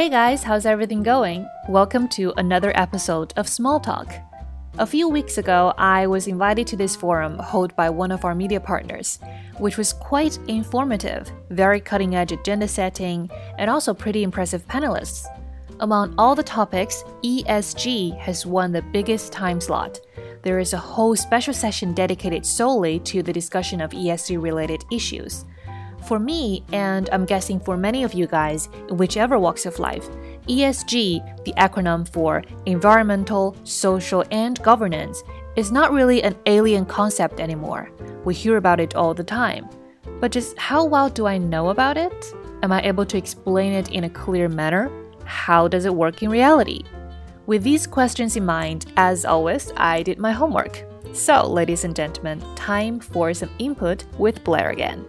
Hey guys, how's everything going? Welcome to another episode of Small Talk. A few weeks ago, I was invited to this forum held by one of our media partners, which was quite informative, very cutting edge agenda setting, and also pretty impressive panelists. Among all the topics, ESG has won the biggest time slot. There is a whole special session dedicated solely to the discussion of ESG related issues. For me, and I'm guessing for many of you guys, in whichever walks of life, ESG, the acronym for Environmental, Social, and Governance, is not really an alien concept anymore. We hear about it all the time. But just how well do I know about it? Am I able to explain it in a clear manner? How does it work in reality? With these questions in mind, as always, I did my homework. So, ladies and gentlemen, time for some input with Blair again.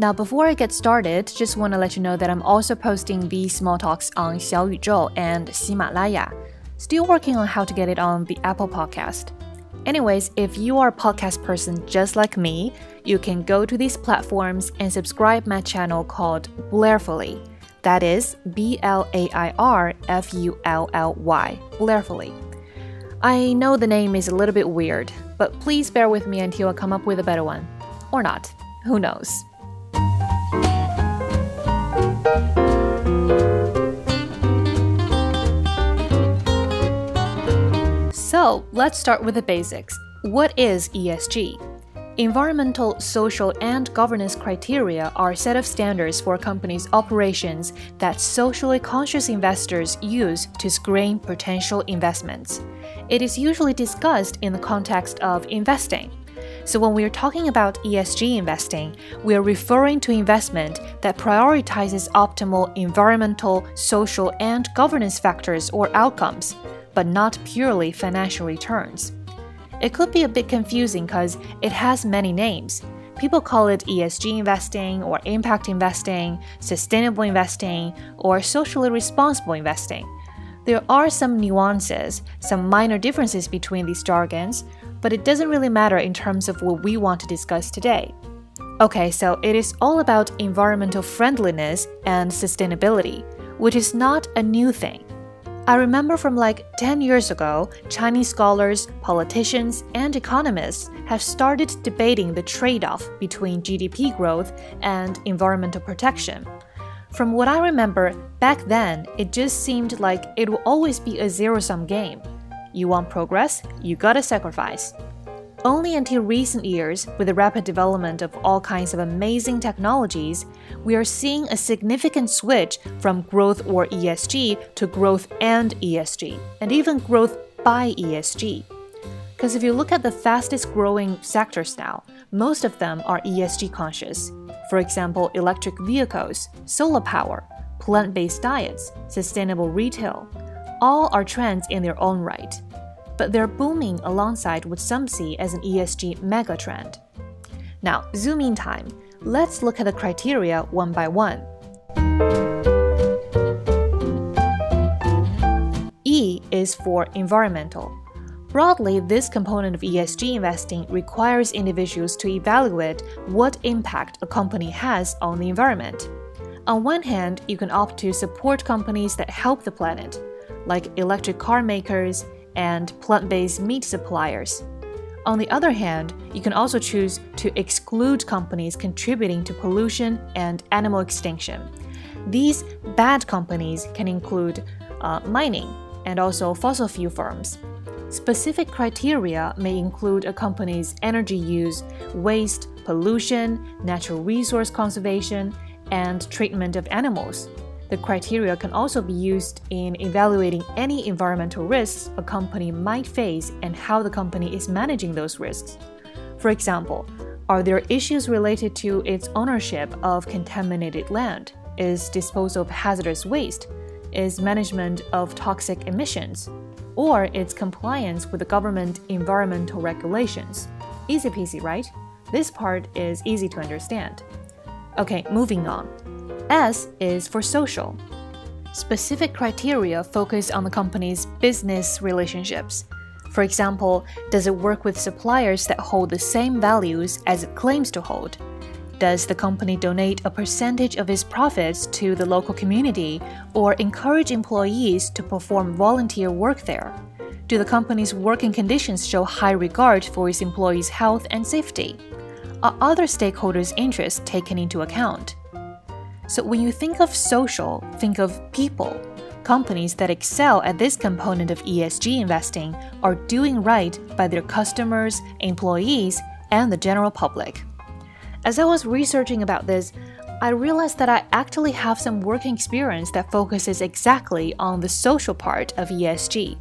Now, before I get started, just want to let you know that I'm also posting these small talks on Xiaoyuzhou and Ximalaya. Still working on how to get it on the Apple Podcast. Anyways, if you are a podcast person just like me, you can go to these platforms and subscribe my channel called Blairfully. That is B L A I R F U L L Y, Blairfully. I know the name is a little bit weird, but please bear with me until I come up with a better one. Or not. Who knows? So let's start with the basics. What is ESG? Environmental, social, and governance criteria are a set of standards for a company's operations that socially conscious investors use to screen potential investments. It is usually discussed in the context of investing. So, when we are talking about ESG investing, we are referring to investment that prioritizes optimal environmental, social, and governance factors or outcomes but not purely financial returns. It could be a bit confusing because it has many names. People call it ESG investing, or impact investing, sustainable investing, or socially responsible investing. There are some nuances, some minor differences between these jargons, but it doesn't really matter in terms of what we want to discuss today. Okay, so it is all about environmental friendliness and sustainability, which is not a new thing. I remember from like 10 years ago, Chinese scholars, politicians, and economists have started debating the trade off between GDP growth and environmental protection. From what I remember, back then, it just seemed like it will always be a zero sum game. You want progress, you gotta sacrifice. Only until recent years, with the rapid development of all kinds of amazing technologies, we are seeing a significant switch from growth or ESG to growth and ESG, and even growth by ESG. Because if you look at the fastest growing sectors now, most of them are ESG conscious. For example, electric vehicles, solar power, plant based diets, sustainable retail. All are trends in their own right but they're booming alongside what some see as an ESG megatrend. Now, zooming time, let's look at the criteria one by one. E is for environmental. Broadly, this component of ESG investing requires individuals to evaluate what impact a company has on the environment. On one hand, you can opt to support companies that help the planet, like electric car makers, and plant based meat suppliers. On the other hand, you can also choose to exclude companies contributing to pollution and animal extinction. These bad companies can include uh, mining and also fossil fuel firms. Specific criteria may include a company's energy use, waste, pollution, natural resource conservation, and treatment of animals. The criteria can also be used in evaluating any environmental risks a company might face and how the company is managing those risks. For example, are there issues related to its ownership of contaminated land? Is disposal of hazardous waste? Is management of toxic emissions? Or its compliance with the government environmental regulations? Easy peasy, right? This part is easy to understand. Okay, moving on. S is for social. Specific criteria focus on the company's business relationships. For example, does it work with suppliers that hold the same values as it claims to hold? Does the company donate a percentage of its profits to the local community or encourage employees to perform volunteer work there? Do the company's working conditions show high regard for its employees' health and safety? Are other stakeholders' interests taken into account? So, when you think of social, think of people. Companies that excel at this component of ESG investing are doing right by their customers, employees, and the general public. As I was researching about this, I realized that I actually have some working experience that focuses exactly on the social part of ESG.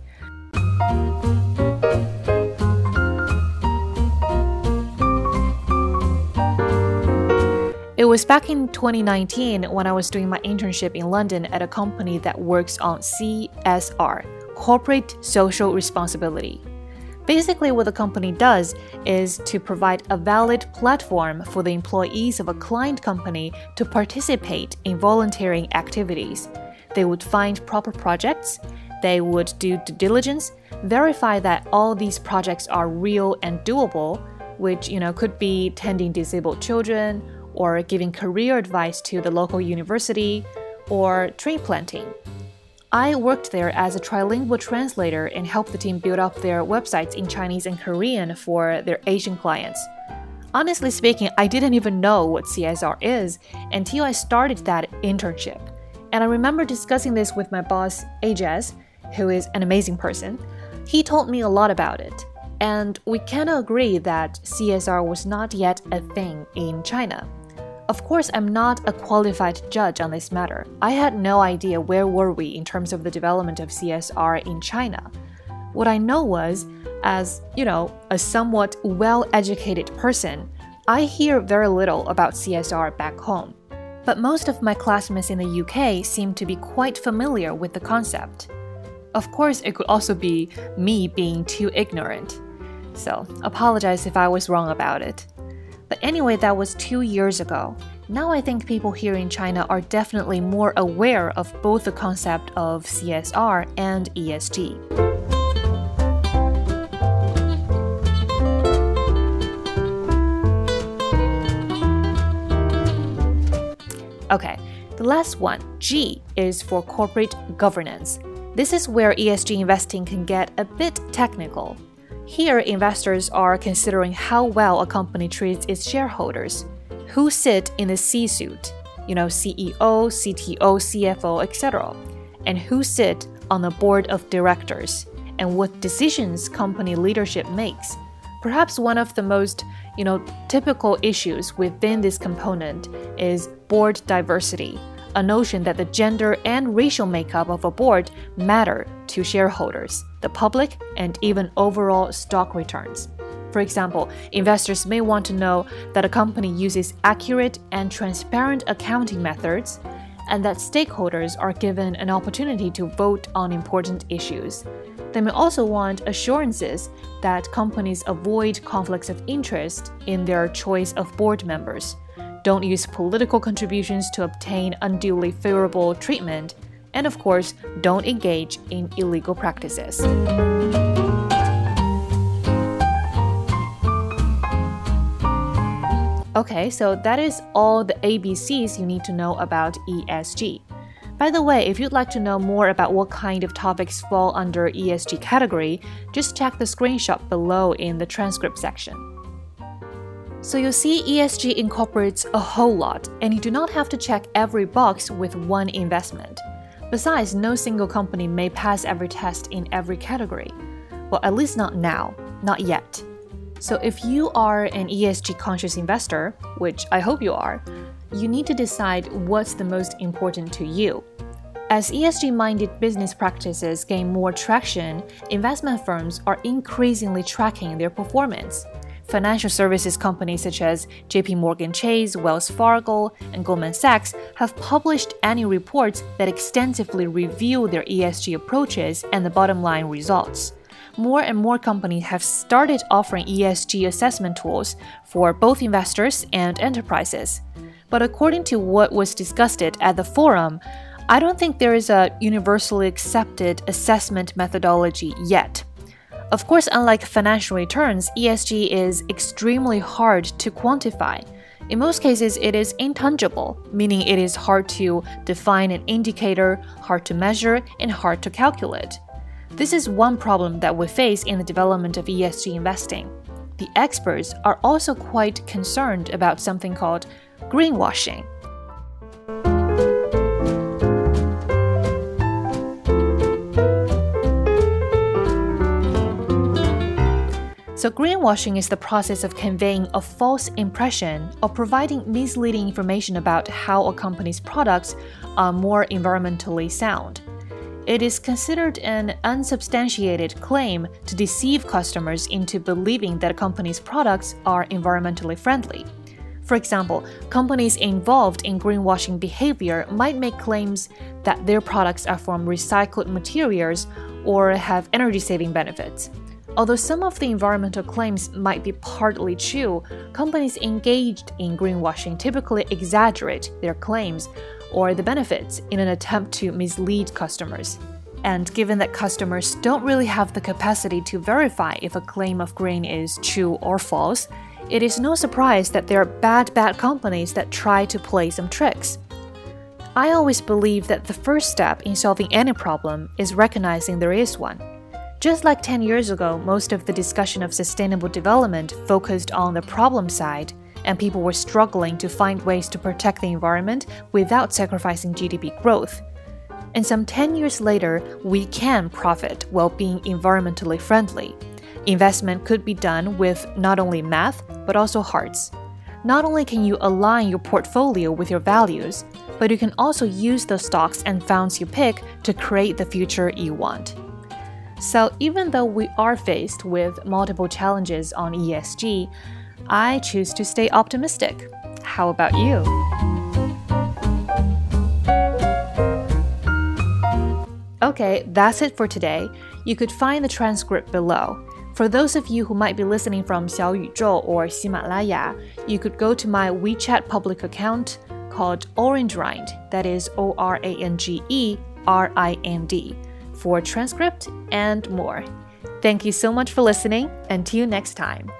Was back in 2019 when I was doing my internship in London at a company that works on CSR, Corporate Social Responsibility. Basically, what the company does is to provide a valid platform for the employees of a client company to participate in volunteering activities. They would find proper projects, they would do due diligence, verify that all these projects are real and doable, which you know could be tending disabled children or giving career advice to the local university, or tree planting. I worked there as a trilingual translator and helped the team build up their websites in Chinese and Korean for their Asian clients. Honestly speaking, I didn't even know what CSR is until I started that internship. And I remember discussing this with my boss, Ajas, who is an amazing person. He told me a lot about it. And we can agree that CSR was not yet a thing in China. Of course, I'm not a qualified judge on this matter. I had no idea where were we in terms of the development of CSR in China. What I know was, as, you know, a somewhat well-educated person, I hear very little about CSR back home. But most of my classmates in the UK seem to be quite familiar with the concept. Of course, it could also be me being too ignorant. So, apologize if I was wrong about it. But anyway, that was two years ago. Now I think people here in China are definitely more aware of both the concept of CSR and ESG. Okay, the last one, G, is for corporate governance. This is where ESG investing can get a bit technical. Here, investors are considering how well a company treats its shareholders, who sit in the C suite, you know, CEO, CTO, CFO, etc., and who sit on the board of directors, and what decisions company leadership makes. Perhaps one of the most, you know, typical issues within this component is board diversity a notion that the gender and racial makeup of a board matter to shareholders, the public, and even overall stock returns. For example, investors may want to know that a company uses accurate and transparent accounting methods and that stakeholders are given an opportunity to vote on important issues. They may also want assurances that companies avoid conflicts of interest in their choice of board members don't use political contributions to obtain unduly favorable treatment, and of course, don't engage in illegal practices. Okay, so that is all the ABCs you need to know about ESG. By the way, if you'd like to know more about what kind of topics fall under ESG category, just check the screenshot below in the transcript section. So you see, ESG incorporates a whole lot, and you do not have to check every box with one investment. Besides, no single company may pass every test in every category. Well, at least not now, not yet. So if you are an ESG conscious investor, which I hope you are, you need to decide what's the most important to you. As ESG minded business practices gain more traction, investment firms are increasingly tracking their performance. Financial services companies such as JP Morgan Chase, Wells Fargo, and Goldman Sachs have published annual reports that extensively review their ESG approaches and the bottom line results. More and more companies have started offering ESG assessment tools for both investors and enterprises. But according to what was discussed at the forum, I don't think there is a universally accepted assessment methodology yet. Of course, unlike financial returns, ESG is extremely hard to quantify. In most cases, it is intangible, meaning it is hard to define an indicator, hard to measure, and hard to calculate. This is one problem that we face in the development of ESG investing. The experts are also quite concerned about something called greenwashing. So, greenwashing is the process of conveying a false impression or providing misleading information about how a company's products are more environmentally sound. It is considered an unsubstantiated claim to deceive customers into believing that a company's products are environmentally friendly. For example, companies involved in greenwashing behavior might make claims that their products are from recycled materials or have energy saving benefits. Although some of the environmental claims might be partly true, companies engaged in greenwashing typically exaggerate their claims or the benefits in an attempt to mislead customers. And given that customers don't really have the capacity to verify if a claim of green is true or false, it is no surprise that there are bad, bad companies that try to play some tricks. I always believe that the first step in solving any problem is recognizing there is one. Just like 10 years ago, most of the discussion of sustainable development focused on the problem side, and people were struggling to find ways to protect the environment without sacrificing GDP growth. And some 10 years later, we can profit while being environmentally friendly. Investment could be done with not only math, but also hearts. Not only can you align your portfolio with your values, but you can also use the stocks and funds you pick to create the future you want. So, even though we are faced with multiple challenges on ESG, I choose to stay optimistic. How about you? Okay, that's it for today. You could find the transcript below. For those of you who might be listening from Xiaoyuzhou or Himalaya, you could go to my WeChat public account called Orange Rind, that is O R A N G E R I N D for transcript and more. Thank you so much for listening. Until next time.